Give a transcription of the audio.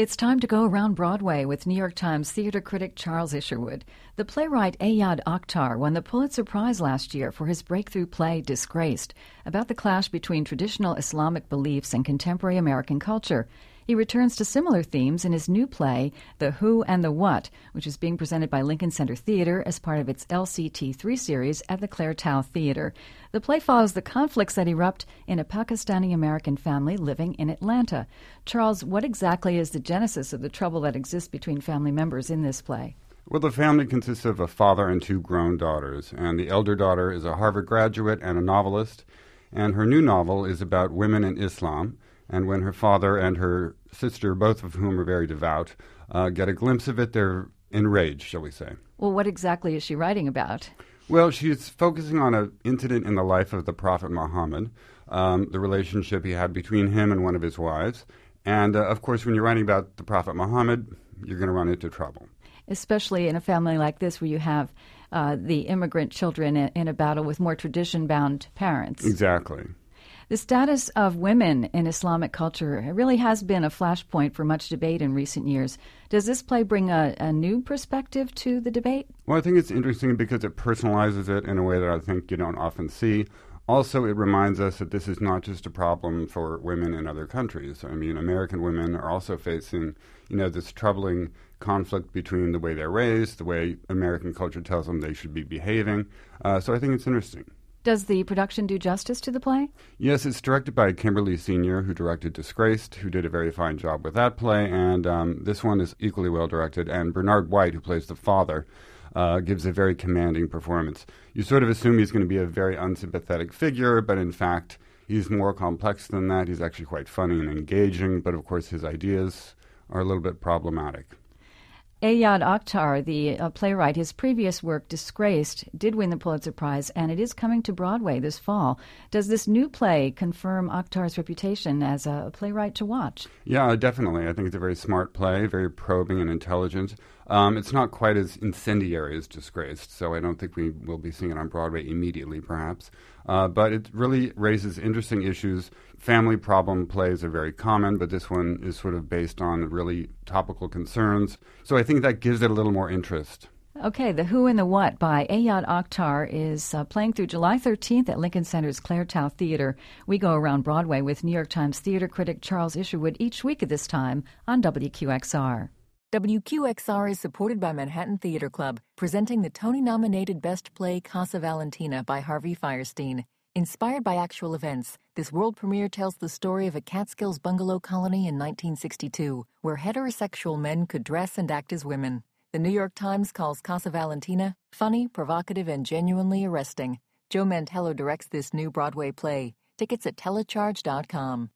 It's time to go around Broadway with New York Times theater critic Charles Isherwood. The playwright Ayad Akhtar won the Pulitzer Prize last year for his breakthrough play Disgraced, about the clash between traditional Islamic beliefs and contemporary American culture. He returns to similar themes in his new play, The Who and the What, which is being presented by Lincoln Center Theater as part of its LCT3 series at the Claire Tow Theater. The play follows the conflicts that erupt in a Pakistani American family living in Atlanta. Charles, what exactly is the genesis of the trouble that exists between family members in this play? Well, the family consists of a father and two grown daughters, and the elder daughter is a Harvard graduate and a novelist, and her new novel is about women in Islam. And when her father and her sister, both of whom are very devout, uh, get a glimpse of it, they're enraged, shall we say. Well, what exactly is she writing about? Well, she's focusing on an incident in the life of the Prophet Muhammad, um, the relationship he had between him and one of his wives. And uh, of course, when you're writing about the Prophet Muhammad, you're going to run into trouble. Especially in a family like this where you have uh, the immigrant children in, in a battle with more tradition bound parents. Exactly. The status of women in Islamic culture really has been a flashpoint for much debate in recent years. Does this play bring a, a, new perspective to the debate? Well, I think it's interesting because it personalizes it in a way that I think you don't often see. Also, it reminds us that this is not just a problem for women in other countries. I mean, American women are also facing, you know, this troubling conflict between the way they're raised, the way American culture tells them they should be behaving. Uh, so I think it's interesting. Does the production do justice to the play? Yes, it's directed by Kimberly Senior, who directed Disgraced, who did a very fine job with that play, and um, this one is equally well directed. And Bernard White, who plays the father, uh, gives a very commanding performance. You sort of assume he's going to be a very unsympathetic figure, but in fact, he's more complex than that. He's actually quite funny and engaging, but of course, his ideas are a little bit problematic. Ayad Akhtar, the uh, playwright, his previous work, Disgraced, did win the Pulitzer Prize, and it is coming to Broadway this fall. Does this new play confirm Akhtar's reputation as a playwright to watch? Yeah, definitely. I think it's a very smart play, very probing and intelligent. Um, it's not quite as incendiary as Disgraced, so I don't think we will be seeing it on Broadway immediately, perhaps. Uh, but it really raises interesting issues. Family problem plays are very common, but this one is sort of based on really topical concerns. So I think that gives it a little more interest. Okay, The Who and the What by Ayad Akhtar is uh, playing through July 13th at Lincoln Center's Claire Tow Theater. We go around Broadway with New York Times theater critic Charles Isherwood each week at this time on WQXR. WQXR is supported by Manhattan Theater Club, presenting the Tony nominated Best Play Casa Valentina by Harvey Fierstein. Inspired by actual events, this world premiere tells the story of a Catskills bungalow colony in 1962, where heterosexual men could dress and act as women. The New York Times calls Casa Valentina funny, provocative, and genuinely arresting. Joe Mantello directs this new Broadway play. Tickets at telecharge.com.